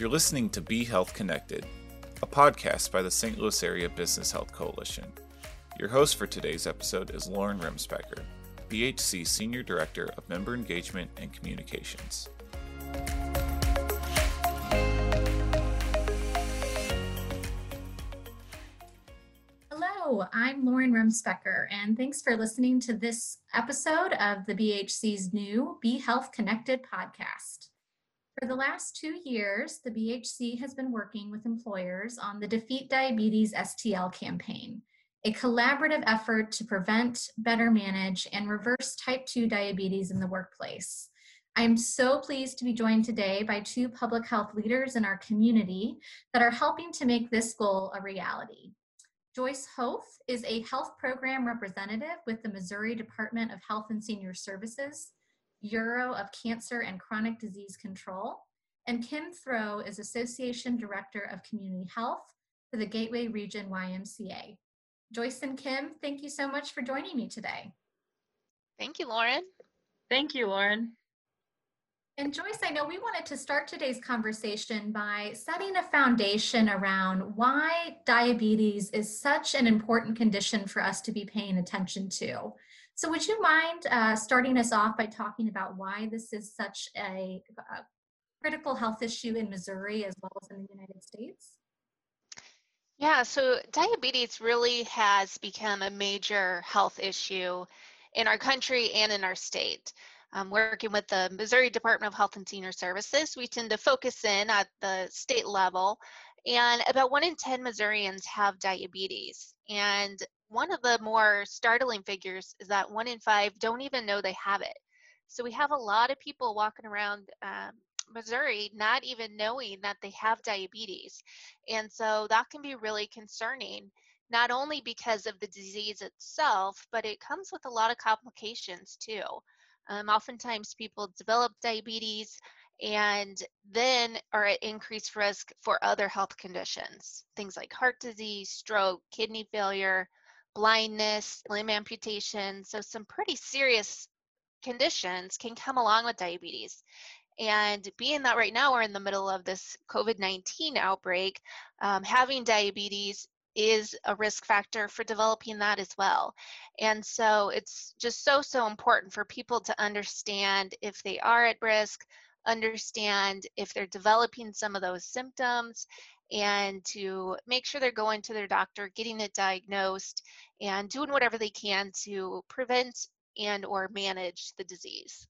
You're listening to Be Health Connected, a podcast by the St. Louis Area Business Health Coalition. Your host for today's episode is Lauren Remspecker, BHC Senior Director of Member Engagement and Communications. Hello, I'm Lauren Remspecker, and thanks for listening to this episode of the BHC's new Be Health Connected podcast. For the last two years, the BHC has been working with employers on the Defeat Diabetes STL campaign, a collaborative effort to prevent, better manage, and reverse type 2 diabetes in the workplace. I am so pleased to be joined today by two public health leaders in our community that are helping to make this goal a reality. Joyce Hoth is a health program representative with the Missouri Department of Health and Senior Services Bureau of Cancer and Chronic Disease Control, and Kim Throw is Association Director of Community Health for the Gateway Region YMCA. Joyce and Kim, thank you so much for joining me today. Thank you, Lauren. Thank you, Lauren. And Joyce, I know we wanted to start today's conversation by setting a foundation around why diabetes is such an important condition for us to be paying attention to. So would you mind uh, starting us off by talking about why this is such a, a critical health issue in Missouri as well as in the United States? Yeah, so diabetes really has become a major health issue in our country and in our state. Um, working with the Missouri Department of Health and Senior Services, we tend to focus in at the state level, and about one in 10 Missourians have diabetes. And one of the more startling figures is that one in five don't even know they have it. So we have a lot of people walking around um, Missouri not even knowing that they have diabetes. And so that can be really concerning, not only because of the disease itself, but it comes with a lot of complications too. Um, oftentimes people develop diabetes and then are at increased risk for other health conditions, things like heart disease, stroke, kidney failure, blindness, limb amputation. So, some pretty serious conditions can come along with diabetes. And being that right now we're in the middle of this COVID 19 outbreak, um, having diabetes is a risk factor for developing that as well. And so it's just so, so important for people to understand if they are at risk, understand if they're developing some of those symptoms, and to make sure they're going to their doctor, getting it diagnosed, and doing whatever they can to prevent and or manage the disease.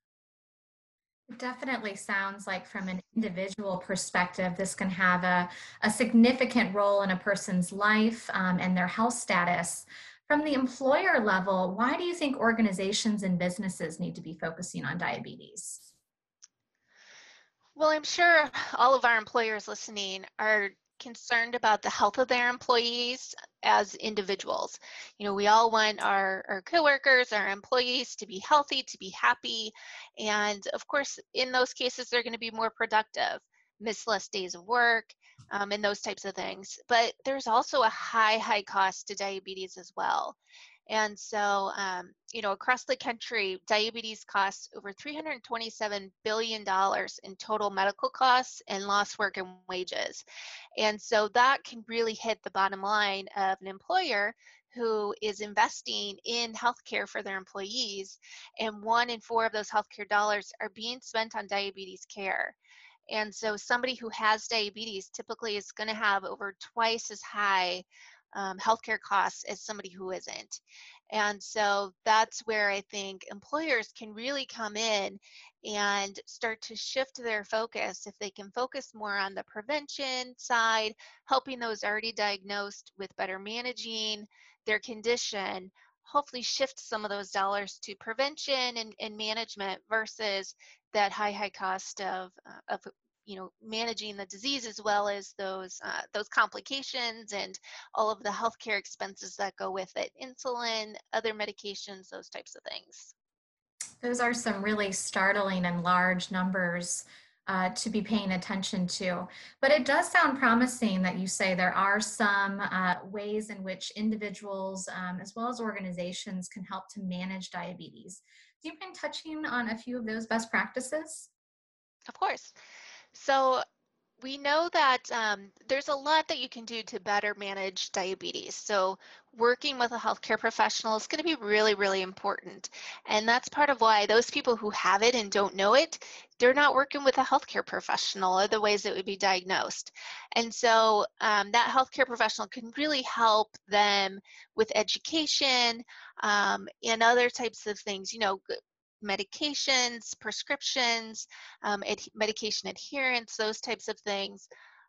It definitely sounds like from an individual perspective, this can have a, a significant role in a person's life um, and their health status. From the employer level, why do you think organizations and businesses need to be focusing on diabetes? Well, I'm sure all of our employers listening are concerned about the health of their employees as individuals. You know, we all want our, our coworkers, our employees to be healthy, to be happy. And of course, in those cases, they're going to be more productive, miss less days of work, um, and those types of things. But there's also a high, high cost to diabetes as well. And so, um, you know, across the country, diabetes costs over $327 billion in total medical costs and lost work and wages. And so that can really hit the bottom line of an employer who is investing in healthcare for their employees. And one in four of those healthcare dollars are being spent on diabetes care. And so somebody who has diabetes typically is going to have over twice as high um, healthcare costs as somebody who isn't. And so that's where I think employers can really come in and start to shift their focus. If they can focus more on the prevention side, helping those already diagnosed with better managing their condition, hopefully shift some of those dollars to prevention and, and management versus that high, high cost of, uh, of you know managing the disease as well as those uh, those complications and all of the healthcare expenses that go with it insulin other medications those types of things those are some really startling and large numbers uh, to be paying attention to. But it does sound promising that you say there are some uh, ways in which individuals um, as well as organizations can help to manage diabetes. Do you mind touching on a few of those best practices? Of course. So we know that um, there's a lot that you can do to better manage diabetes. So working with a healthcare professional is going to be really, really important. And that's part of why those people who have it and don't know it, they're not working with a healthcare professional or the ways it would be diagnosed. And so um, that healthcare professional can really help them with education um, and other types of things, you know, medications, prescriptions, um, ad- medication adherence, those types of things.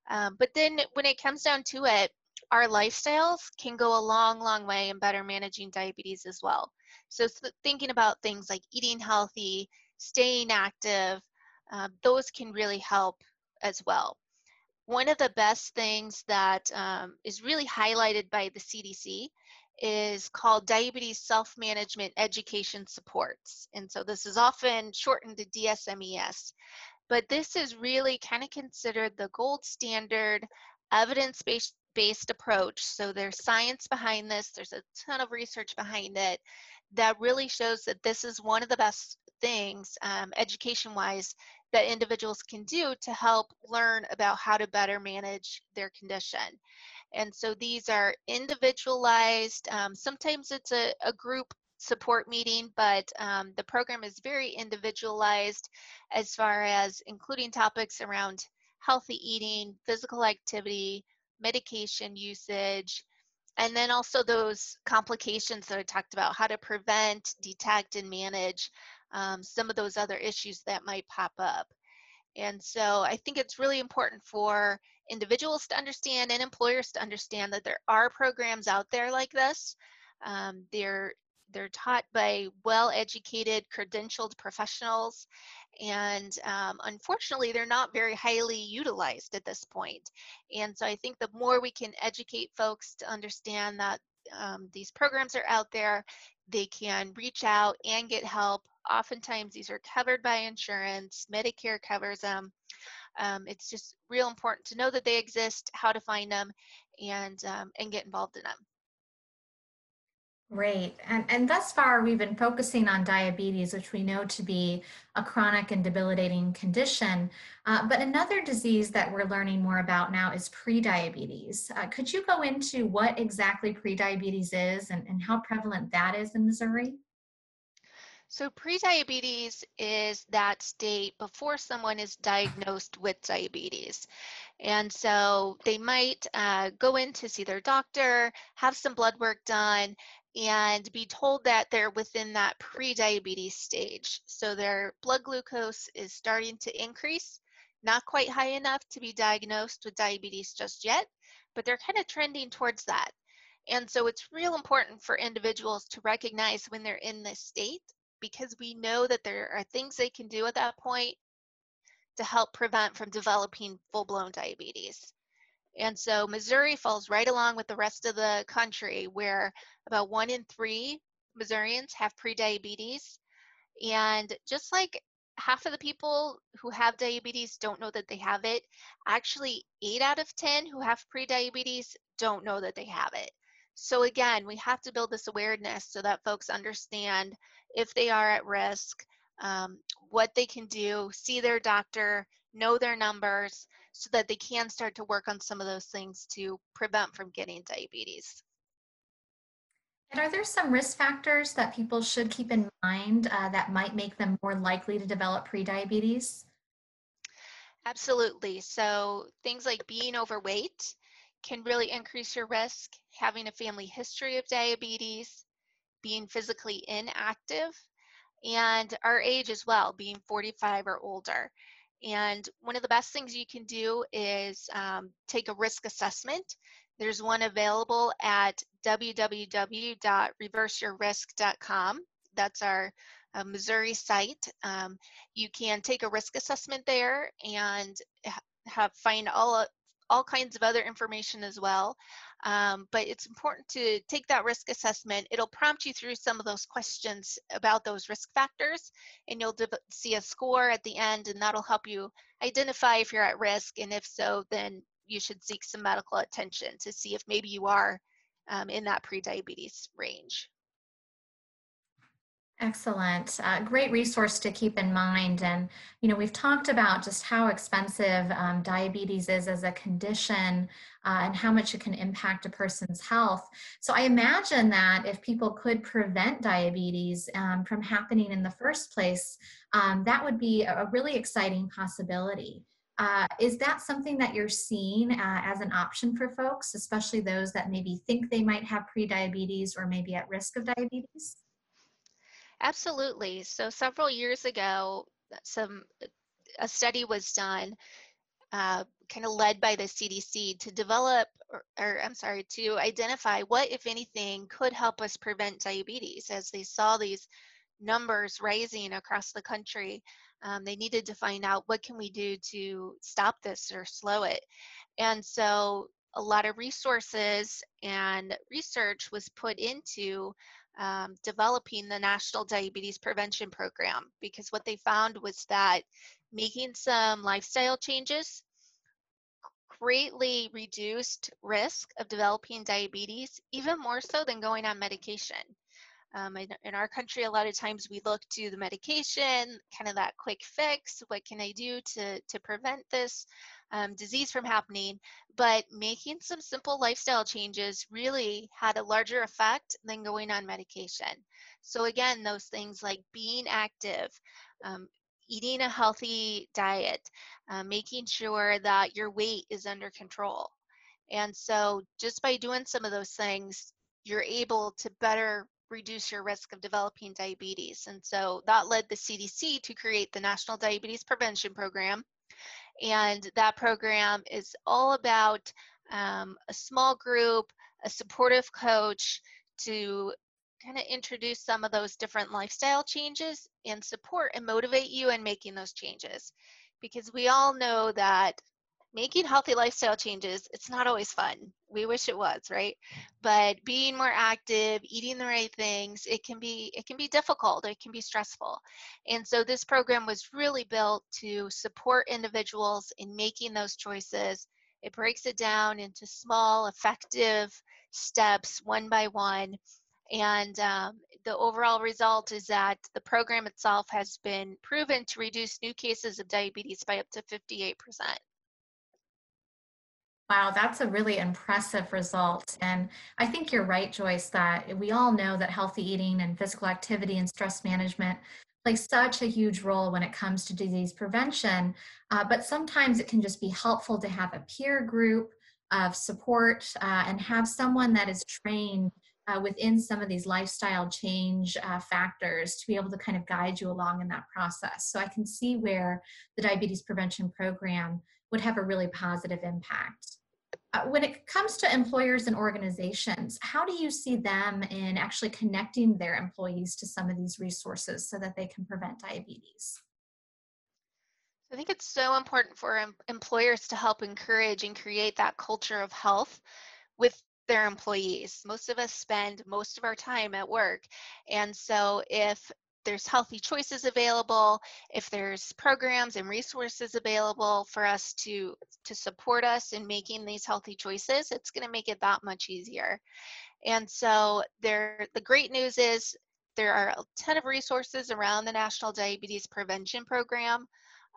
Um, but then when it comes down to it, our lifestyles can go a long, long way in better managing diabetes as well. So, thinking about things like eating healthy, staying active, uh, those can really help as well. One of the best things that um, is really highlighted by the CDC is called Diabetes Self-Management Education Supports. And so this is often shortened to DSMES. But this is really kind of considered the gold standard evidence-based based approach. So there's science behind this, there's a ton of research behind it that really shows that this is one of the best things um, education wise that individuals can do to help learn about how to better manage their condition. And so these are individualized, um, sometimes it's a, a, group support meeting, but um, the program is very individualized as far as including topics around healthy eating, physical activity, medication usage, and then also those complications that I talked about, how to prevent, detect, and manage um, some of those other issues that might pop up. And so I think it's really important for individuals to understand and employers to understand that there are programs out there like this. Um, they're they're taught by well-educated, credentialed professionals, and um, unfortunately, they're not very highly utilized at this point. And so I think the more we can educate folks to understand that um, these programs are out there, they can reach out and get help. Oftentimes, these are covered by insurance, Medicare covers them. Um, it's just real important to know that they exist, how to find them, and um, and get involved in them. Great. And, and thus far, we've been focusing on diabetes, which we know to be a chronic and debilitating condition. Uh, but another disease that we're learning more about now is prediabetes. Uh, could you go into what exactly prediabetes is and, and how prevalent that is in Missouri? So prediabetes is that state before someone is diagnosed with diabetes. And so they might uh, go in to see their doctor, have some blood work done, and be told that they're within that pre-diabetes stage. So their blood glucose is starting to increase, not quite high enough to be diagnosed with diabetes just yet, but they're kind of trending towards that. And so it's real important for individuals to recognize when they're in this state because we know that there are things they can do at that point to help prevent from developing full-blown diabetes. And so Missouri falls right along with the rest of the country where about one in three Missourians have prediabetes. And just like half of the people who have diabetes don't know that they have it, actually eight out of 10 who have prediabetes don't know that they have it. So again, we have to build this awareness so that folks understand if they are at risk, um, what they can do, see their doctor, know their numbers, so that they can start to work on some of those things to prevent from getting diabetes. And are there some risk factors that people should keep in mind uh, that might make them more likely to develop prediabetes? Absolutely. So things like being overweight can really increase your risk, having a family history of diabetes, being physically inactive, and our age as well, being 45 or older. And one of the best things you can do is um, take a risk assessment. There's one available at www.reverseyourrisk.com. That's our uh, Missouri site. Um, you can take a risk assessment there and have find all all kinds of other information as well. Um, but it's important to take that risk assessment. It'll prompt you through some of those questions about those risk factors, and you'll see a score at the end, and that'll help you identify if you're at risk, and if so, then you should seek some medical attention to see if maybe you are um, in that prediabetes range. Excellent. Uh, great resource to keep in mind. And, you know, we've talked about just how expensive um, diabetes is as a condition uh, and how much it can impact a person's health. So I imagine that if people could prevent diabetes um, from happening in the first place, um, that would be a really exciting possibility. Uh, is that something that you're seeing uh, as an option for folks, especially those that maybe think they might have prediabetes or maybe at risk of diabetes? Absolutely. So several years ago, some a study was done, uh, kind of led by the CDC, to develop, or, or, I'm sorry, to identify what, if anything, could help us prevent diabetes. As they saw these numbers rising across the country, um, they needed to find out what can we do to stop this or slow it. And so a lot of resources and research was put into um, developing the National Diabetes Prevention Program because what they found was that making some lifestyle changes greatly reduced risk of developing diabetes, even more so than going on medication. Um, in, in, our country, a lot of times we look to the medication, kind of that quick fix. What can I do to, to prevent this um, disease from happening? But making some simple lifestyle changes really had a larger effect than going on medication. So, again, those things like being active, um, eating a healthy diet, uh, making sure that your weight is under control. And so, just by doing some of those things, you're able to better reduce your risk of developing diabetes. And so that led the CDC to create the National Diabetes Prevention Program. And that program is all about um, a small group, a supportive coach to kind of introduce some of those different lifestyle changes and support and motivate you in making those changes. Because we all know that making healthy lifestyle changes, it's not always fun. We wish it was, right? But being more active, eating the right things, it can be it can be difficult, it can be stressful. And so this program was really built to support individuals in making those choices. It breaks it down into small, effective steps, one by one. And um, the overall result is that the program itself has been proven to reduce new cases of diabetes by up to 58%. Wow, that's a really impressive result. And I think you're right, Joyce, that we all know that healthy eating and physical activity and stress management play such a huge role when it comes to disease prevention. Uh, but sometimes it can just be helpful to have a peer group of support uh, and have someone that is trained uh, within some of these lifestyle change uh, factors to be able to kind of guide you along in that process. So I can see where the diabetes prevention program would have a really positive impact. Uh, when it comes to employers and organizations, how do you see them in actually connecting their employees to some of these resources so that they can prevent diabetes? I think it's so important for em- employers to help encourage and create that culture of health with their employees. Most of us spend most of our time at work. And so if there's healthy choices available, if there's programs and resources available for us to, to support us in making these healthy choices, it's going to make it that much easier. And so there, the great news is there are a ton of resources around the National Diabetes Prevention Program.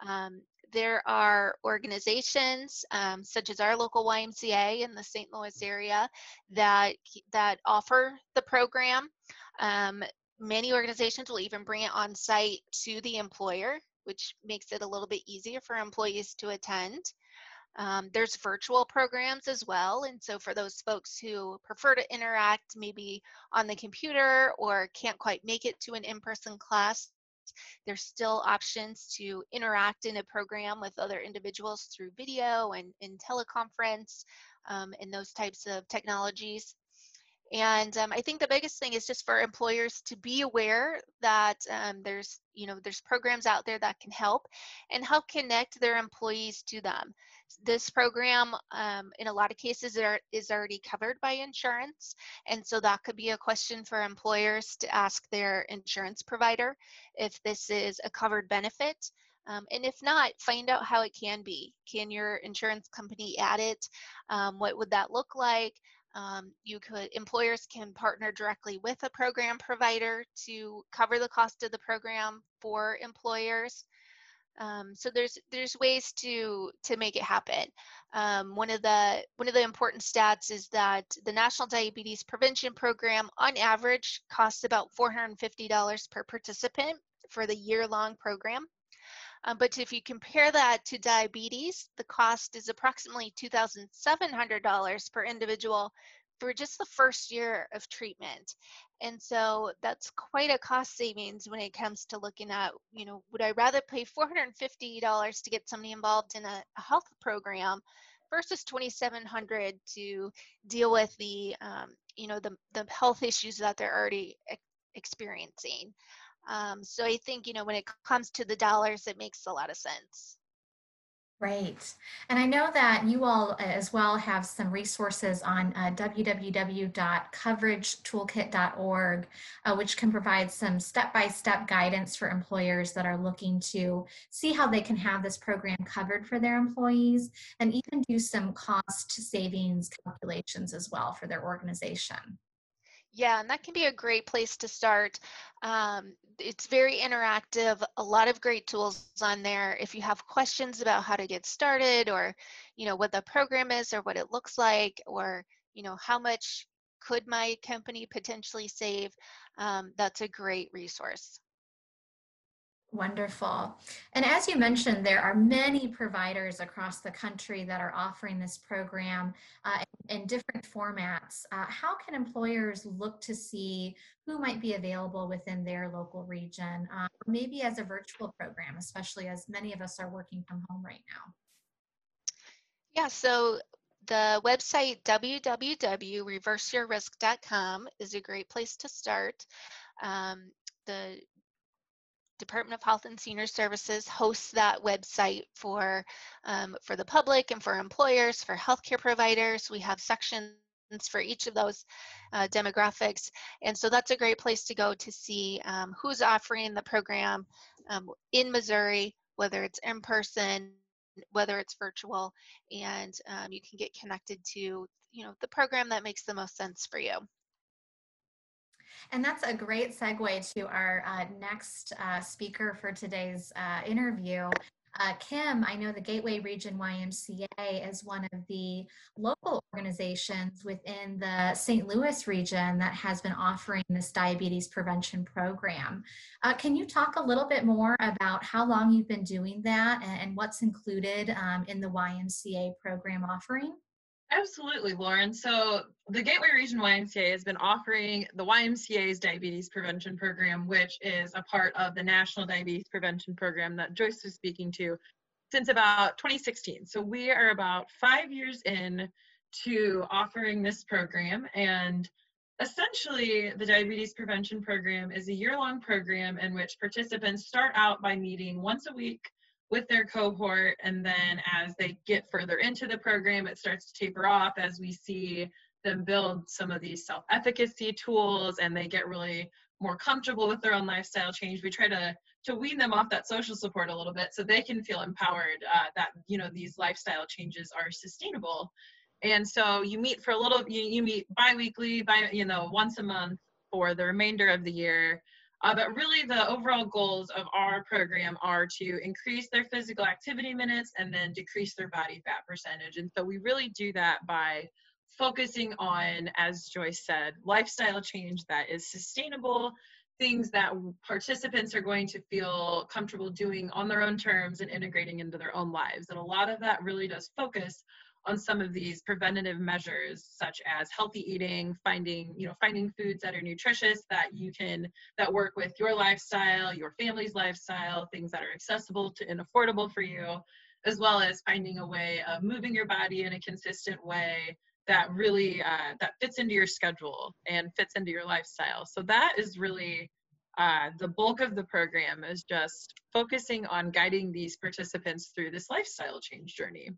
Um, there are organizations um, such as our local YMCA in the St. Louis area that that offer the program. Um, Many organizations will even bring it on site to the employer, which makes it a little bit easier for employees to attend. Um, there's virtual programs as well. And so for those folks who prefer to interact maybe on the computer or can't quite make it to an in-person class, there's still options to interact in a program with other individuals through video and, and teleconference um, and those types of technologies. And um, I think the biggest thing is just for employers to be aware that um, there's, you know, there's programs out there that can help and help connect their employees to them. This program, um, in a lot of cases, are, is already covered by insurance. And so that could be a question for employers to ask their insurance provider if this is a covered benefit. Um, and if not, find out how it can be. Can your insurance company add it? Um, what would that look like? Um, you could employers can partner directly with a program provider to cover the cost of the program for employers. Um, so there's there's ways to to make it happen. Um, one of the one of the important stats is that the National Diabetes Prevention Program, on average, costs about $450 per participant for the year-long program. Um, but if you compare that to diabetes, the cost is approximately $2,700 per individual for just the first year of treatment. And so that's quite a cost savings when it comes to looking at, you know, would I rather pay $450 to get somebody involved in a, health program versus 2700 to deal with the, um, you know, the, the health issues that they're already experiencing. Um, so I think, you know, when it comes to the dollars, it makes a lot of sense. Right. And I know that you all as well have some resources on uh, www.coveragetoolkit.org, uh, which can provide some step by step guidance for employers that are looking to see how they can have this program covered for their employees and even do some cost savings calculations as well for their organization. Yeah, and that can be a great place to start. Um, it's very interactive, a lot of great tools on there. If you have questions about how to get started or, you know, what the program is or what it looks like or, you know, how much could my company potentially save, um, that's a great resource. Wonderful. And as you mentioned, there are many providers across the country that are offering this program uh, in, different formats. Uh, how can employers look to see who might be available within their local region, uh, maybe as a virtual program, especially as many of us are working from home right now? Yeah, so the website www.reverseyourrisk.com is a great place to start. Um, the Department of Health and Senior Services hosts that website for um, for the public and for employers, for healthcare providers. We have sections for each of those uh, demographics, and so that's a great place to go to see um, who's offering the program um, in Missouri, whether it's in person, whether it's virtual, and um, you can get connected to you know the program that makes the most sense for you. And that's a great segue to our uh, next uh, speaker for today's uh, interview. Uh, Kim, I know the Gateway Region YMCA is one of the local organizations within the St. Louis region that has been offering this diabetes prevention program. Uh, can you talk a little bit more about how long you've been doing that and, and what's included um, in the YMCA program offering? Absolutely, Lauren. So the Gateway Region YMCA has been offering the YMCA's Diabetes Prevention Program, which is a part of the National Diabetes Prevention Program that Joyce was speaking to, since about 2016. So we are about five years in to offering this program. And essentially, the Diabetes Prevention Program is a year long program in which participants start out by meeting once a week with their cohort. And then as they get further into the program, it starts to taper off as we see them build some of these self efficacy tools and they get really more comfortable with their own lifestyle change. We try to to wean them off that social support a little bit so they can feel empowered uh, that you know these lifestyle changes are sustainable and so you meet for a little you, you meet bi-weekly by you know once a month for the remainder of the year uh, but really, the overall goals of our program are to increase their physical activity minutes and then decrease their body fat percentage. And so we really do that by focusing on, as Joyce said, lifestyle change that is sustainable, things that participants are going to feel comfortable doing on their own terms and integrating into their own lives. And a lot of that really does focus on some of these preventative measures such as healthy eating finding you know finding foods that are nutritious that you can that work with your lifestyle your family's lifestyle things that are accessible to and affordable for you as well as finding a way of moving your body in a consistent way that really uh, that fits into your schedule and fits into your lifestyle. So that is really uh, the bulk of the program is just focusing on guiding these participants through this lifestyle change journey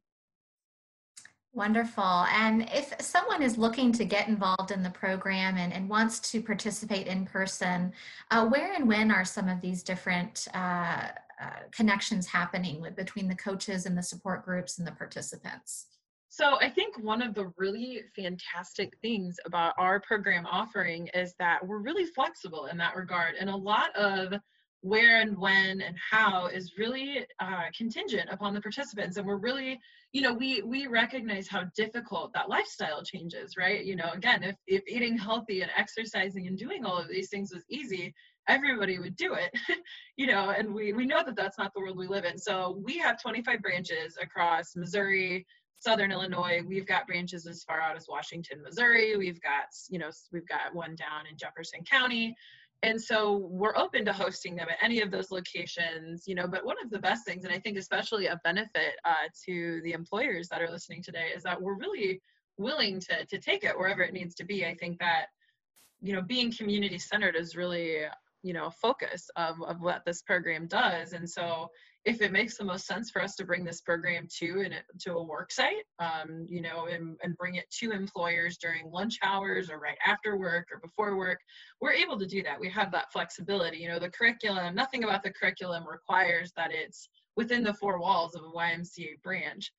Wonderful. And if someone is looking to get involved in the program and, and wants to participate in person, uh, where and when are some of these different uh, uh, connections happening with between the coaches and the support groups and the participants? So I think one of the really fantastic things about our program offering is that we're really flexible in that regard. And a lot of where and when and how is really uh, contingent upon the participants and we're really you know we we recognize how difficult that lifestyle changes right? You know again if if eating healthy and exercising and doing all of these things was easy everybody would do it you know and we we know that that's not the world we live in. So we have 25 branches across missouri southern illinois. We've got branches as far out as washington missouri. We've got you know we've got one down in jefferson county and so we're open to hosting them at any of those locations you know but one of the best things and i think especially a benefit uh, to the employers that are listening today is that we're really willing to to take it wherever it needs to be. I think that you know being community centered is really you know focus of, of what this program does. And so if it makes the most sense for us to bring this program to an, to a work site, um, you know, and, and bring it to employers during lunch hours or right after work or before work, we're able to do that. We have that flexibility. You know, the curriculum, nothing about the curriculum requires that it's within the four walls of a YMCA branch.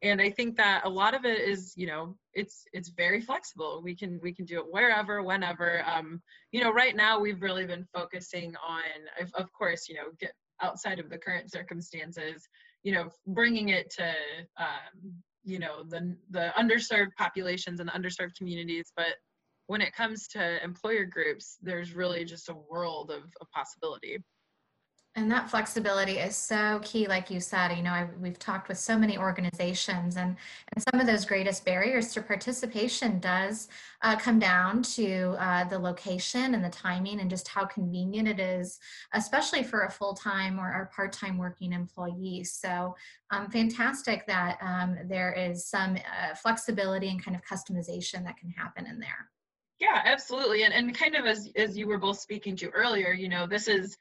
And I think that a lot of it is, you know, it's it's very flexible. We can we can do it wherever, whenever. Um, you know, right now we've really been focusing on, of, of course, you know, get outside of the current circumstances you know bringing it to um, you know the the underserved populations and the underserved communities. But when it comes to employer groups there's really just a world of, of possibility and that flexibility is so key, like you said. You know, I, we've talked with so many organizations, and, and some of those greatest barriers to participation does uh, come down to uh, the location and the timing and just how convenient it is, especially for a full time or, or part time working employee. So, um, fantastic that um, there is some uh, flexibility and kind of customization that can happen in there. Yeah, absolutely. And, and kind of as, as you were both speaking to earlier, you know, this is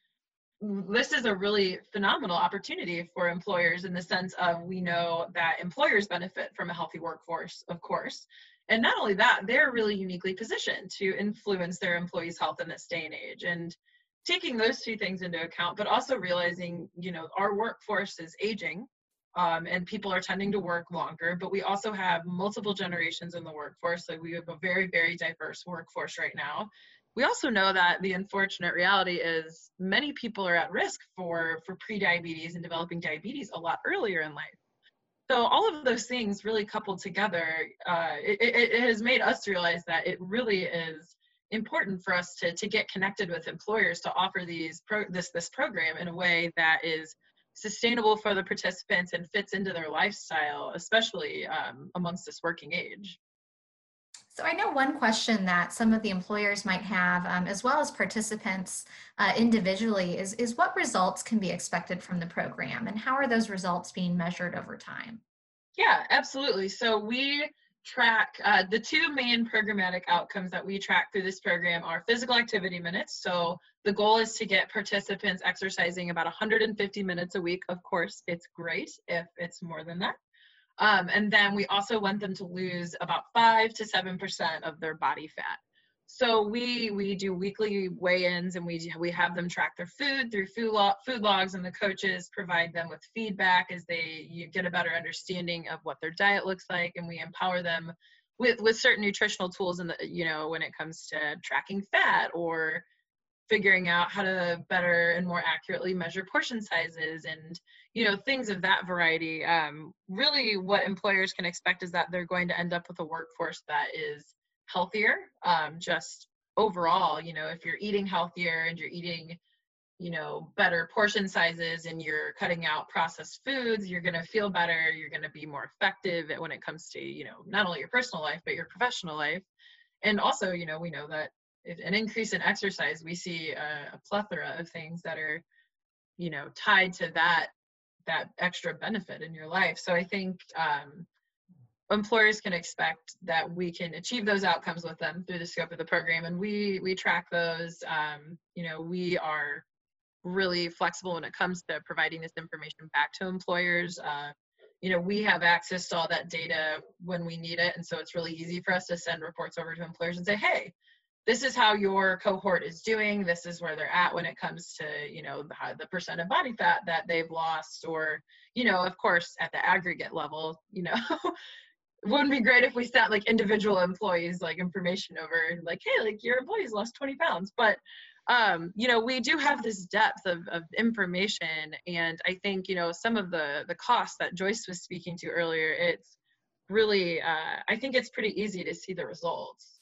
this is a really phenomenal opportunity for employers in the sense of we know that employers benefit from a healthy workforce, of course. And not only that, they're really uniquely positioned to influence their employees' health in this day and age. And taking those two things into account, but also realizing, you know, our workforce is aging um, and people are tending to work longer, but we also have multiple generations in the workforce. So we have a very, very diverse workforce right now we also know that the unfortunate reality is many people are at risk for for pre-diabetes and developing diabetes a lot earlier in life. So all of those things really coupled together uh, it, it, has made us realize that it really is important for us to, to get connected with employers to offer these pro, this this program in a way that is sustainable for the participants and fits into their lifestyle especially um, amongst this working age so I know one question that some of the employers might have, um, as well as participants uh, individually, is, is what results can be expected from the program and how are those results being measured over time? Yeah, absolutely. So we track uh, the two main programmatic outcomes that we track through this program are physical activity minutes. So the goal is to get participants exercising about 150 minutes a week. Of course, it's great if it's more than that. Um, and then we also want them to lose about five to seven percent of their body fat. So we we do weekly weigh-ins and we we have them track their food through food log, food logs, and the coaches provide them with feedback as they you get a better understanding of what their diet looks like, and we empower them with with certain nutritional tools the you know when it comes to tracking fat or figuring out how to better and more accurately measure portion sizes and you know things of that variety. Um, really what employers can expect is that they're going to end up with a workforce that is healthier um, just overall you know if you're eating healthier and you're eating you know better portion sizes and you're cutting out processed foods you're going to feel better you're going to be more effective when it comes to you know not only your personal life but your professional life. And also you know we know that an increase in exercise, we see a, a, plethora of things that are, you know, tied to that that extra benefit in your life. So I think um, employers can expect that we can achieve those outcomes with them through the scope of the program, and we we track those. Um, you know, we are really flexible when it comes to providing this information back to employers. Uh, you know, we have access to all that data when we need it, and so it's really easy for us to send reports over to employers and say, hey this is how your cohort is doing this is where they're at when it comes to you know the, the percent of body fat that they've lost or you know of course at the aggregate level you know it wouldn't be great if we sent like individual employees like information over like hey like your employees lost 20 pounds. But um, you know we do have this depth of, of information and i think you know some of the the costs that joyce was speaking to earlier it's really uh, i think it's pretty easy to see the results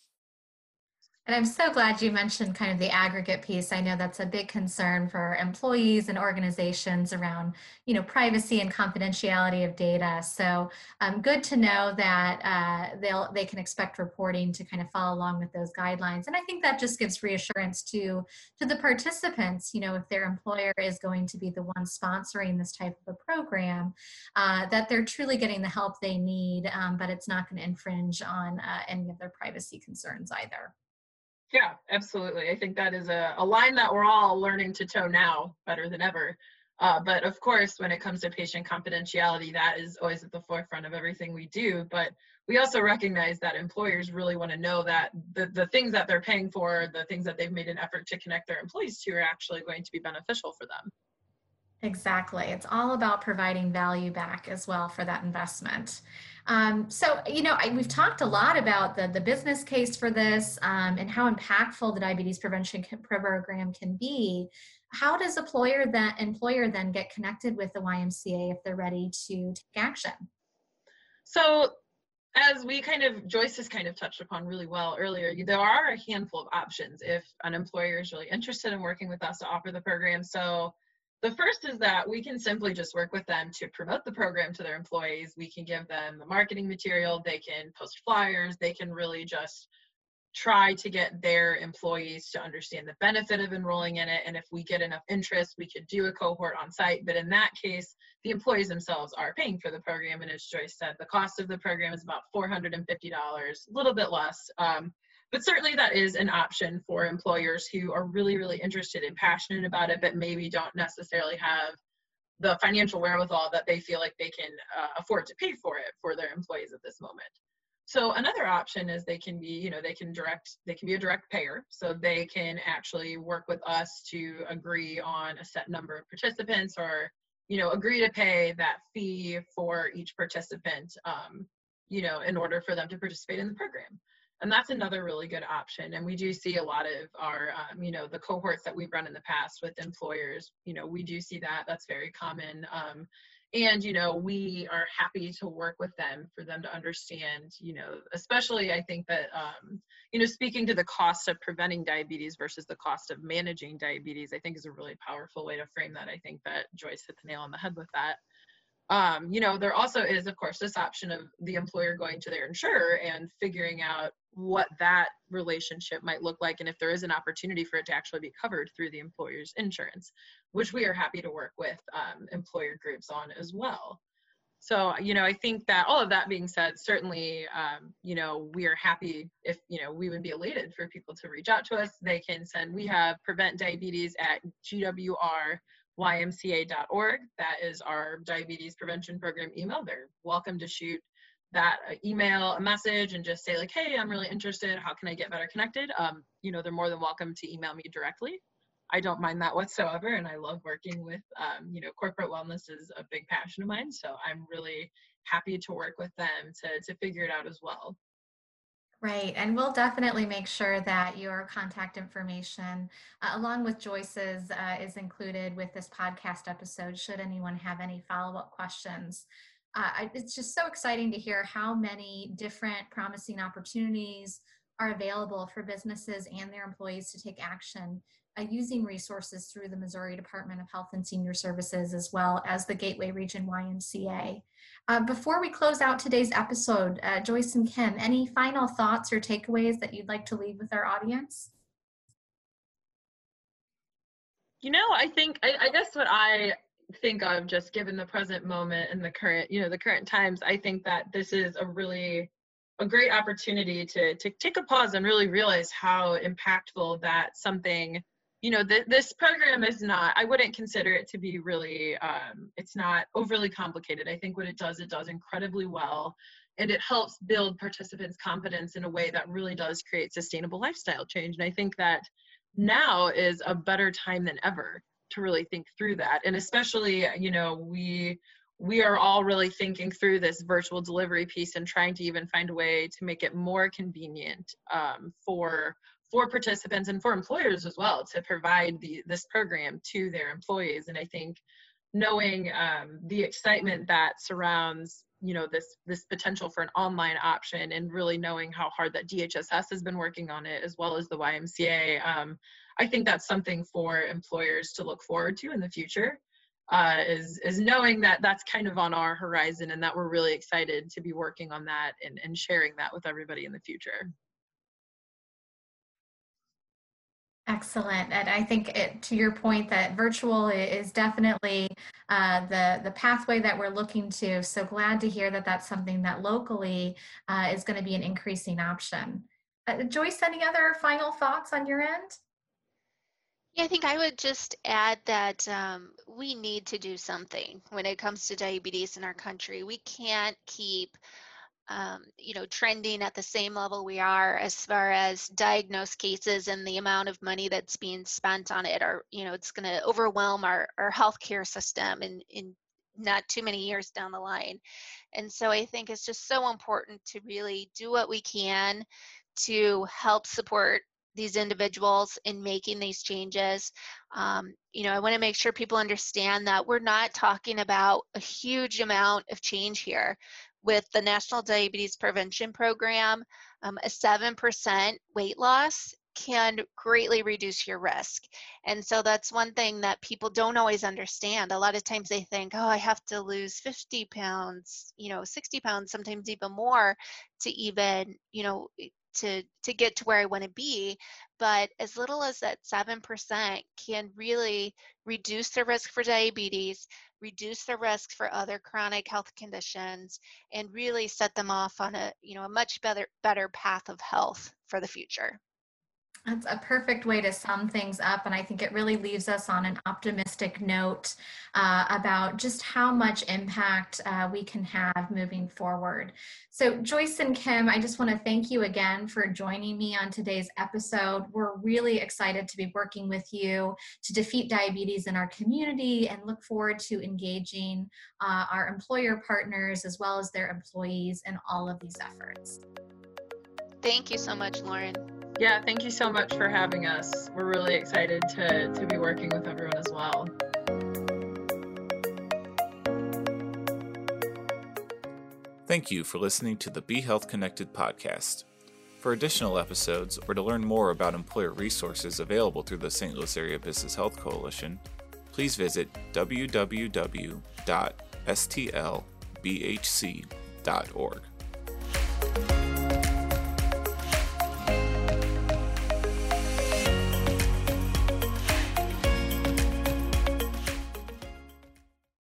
and I'm so glad you mentioned kind of the aggregate piece. I know that's a big concern for employees and organizations around, you know, privacy and confidentiality of data. So um, good to know that uh, they'll they can expect reporting to kind of follow along with those guidelines. And I think that just gives reassurance to to the participants. You know, if their employer is going to be the one sponsoring this type of a program, uh, that they're truly getting the help they need, um, but it's not going to infringe on uh, any of their privacy concerns either. Yeah, absolutely. I think that is a, a line that we're all learning to toe now better than ever. Uh, but of course, when it comes to patient confidentiality, that is always at the forefront of everything we do. But we also recognize that employers really want to know that the, the things that they're paying for, the things that they've made an effort to connect their employees to, are actually going to be beneficial for them. Exactly. It's all about providing value back as well for that investment. Um, so, you know, I, we've talked a lot about the, the business case for this um, and how impactful the diabetes prevention program can be. How does employer that employer then get connected with the YMCA if they're ready to take action? So, as we kind of Joyce has kind of touched upon really well earlier, there are a handful of options if an employer is really interested in working with us to offer the program. So the first is that we can simply just work with them to promote the program to their employees. We can give them the marketing material, they can post flyers, they can really just try to get their employees to understand the benefit of enrolling in it. And if we get enough interest, we could do a cohort on site. But in that case, the employees themselves are paying for the program. And as Joyce said, the cost of the program is about $450, a little bit less. Um, but certainly that is an option for employers who are really really interested and passionate about it but maybe don't necessarily have the financial wherewithal that they feel like they can uh, afford to pay for it for their employees at this moment. So another option is they can be you know they can direct they can be a direct payer. So they can actually work with us to agree on a set number of participants or you know agree to pay that fee for each participant um, you know in order for them to participate in the program and that's another really good option and we do see a lot of our um, you know the cohorts that we've run in the past with employers you know we do see that that's very common um, and you know we are happy to work with them for them to understand you know especially i think that um, you know speaking to the cost of preventing diabetes versus the cost of managing diabetes i think is a really powerful way to frame that. I think that joyce hit the nail on the head with that um, you know, there also is, of course, this option of the employer going to their insurer and figuring out what that relationship might look like and if there is an opportunity for it to actually be covered through the employer's insurance, which we are happy to work with um, employer groups on as well. So, you know, I think that all of that being said, certainly, um, you know, we are happy if, you know, we would be elated for people to reach out to us. They can send, we have prevent diabetes at gwrymca.org. That is our diabetes prevention program email. They're welcome to shoot that uh, email a message and just say like hey i'm really interested how can i get better connected um, you know they're more than welcome to email me directly i don't mind that whatsoever and i love working with um, you know corporate wellness is a big passion of mine so i'm really happy to work with them to, to figure it out as well Right, and we'll definitely make sure that your contact information, uh, along with Joyce's, uh, is included with this podcast episode. Should anyone have any follow up questions, uh, it's just so exciting to hear how many different promising opportunities are available for businesses and their employees to take action uh, using resources through the Missouri Department of Health and Senior Services as well as the Gateway Region YMCA. Uh, before we close out today's episode, uh, Joyce and Kim, any final thoughts or takeaways that you'd like to leave with our audience? You know, I think, I, I guess what I think of just given the present moment and the current you know the current times i think that this is a really a great opportunity to to take a pause and really realize how impactful that something you know th- this program is not i wouldn't consider it to be really um, it's not overly complicated. I think what it does it does incredibly well and it helps build participants confidence in a way that really does create sustainable lifestyle change. And i think that now is a better time than ever to really think through that. And especially you know we we are all really thinking through this virtual delivery piece and trying to even find a way to make it more convenient um, for for participants and for employers as well to provide the, this program to their employees. And I think knowing um, the excitement that surrounds you know this this potential for an online option and really knowing how hard that DHSS has been working on it as well as the YMCA um, I think that's something for employers to look forward to in the future uh, is is knowing that that's kind of on our horizon and that we're really excited to be working on that and, and sharing that with everybody in the future. Excellent, and I think it, to your point that virtual is definitely uh, the the pathway that we're looking to. So glad to hear that that's something that locally uh, is going to be an increasing option. Uh, Joyce, any other final thoughts on your end? Yeah, I think I would just add that um, we need to do something when it comes to diabetes in our country. We can't keep, um, you know, trending at the same level we are as far as diagnosed cases and the amount of money that's being spent on it. Or, you know, it's going to overwhelm our, our healthcare system in, in not too many years down the line. And so I think it's just so important to really do what we can to help support these individuals in making these changes. Um, you know, I want to make sure people understand that we're not talking about a huge amount of change here. With the National Diabetes Prevention Program, um, a 7% weight loss can greatly reduce your risk. And so that's one thing that people don't always understand. A lot of times they think, oh, I have to lose 50 pounds, you know, 60 pounds, sometimes even more to even, you know, to to get to where I want to be. But as little as that seven percent can really reduce the risk for diabetes, reduce the risk for other chronic health conditions, and really set them off on a you know a much better better path of health for the future. That's a perfect way to sum things up. And I think it really leaves us on an optimistic note uh, about just how much impact uh, we can have moving forward. So, Joyce and Kim, I just want to thank you again for joining me on today's episode. We're really excited to be working with you to defeat diabetes in our community and look forward to engaging uh, our employer partners as well as their employees in all of these efforts. Thank you so much, Lauren. Yeah, thank you so much for having us. We're really excited to, to be working with everyone as well. Thank you for listening to the Be Health Connected podcast. For additional episodes or to learn more about employer resources available through the St. Louis Area Business Health Coalition, please visit www.stlbhc.org.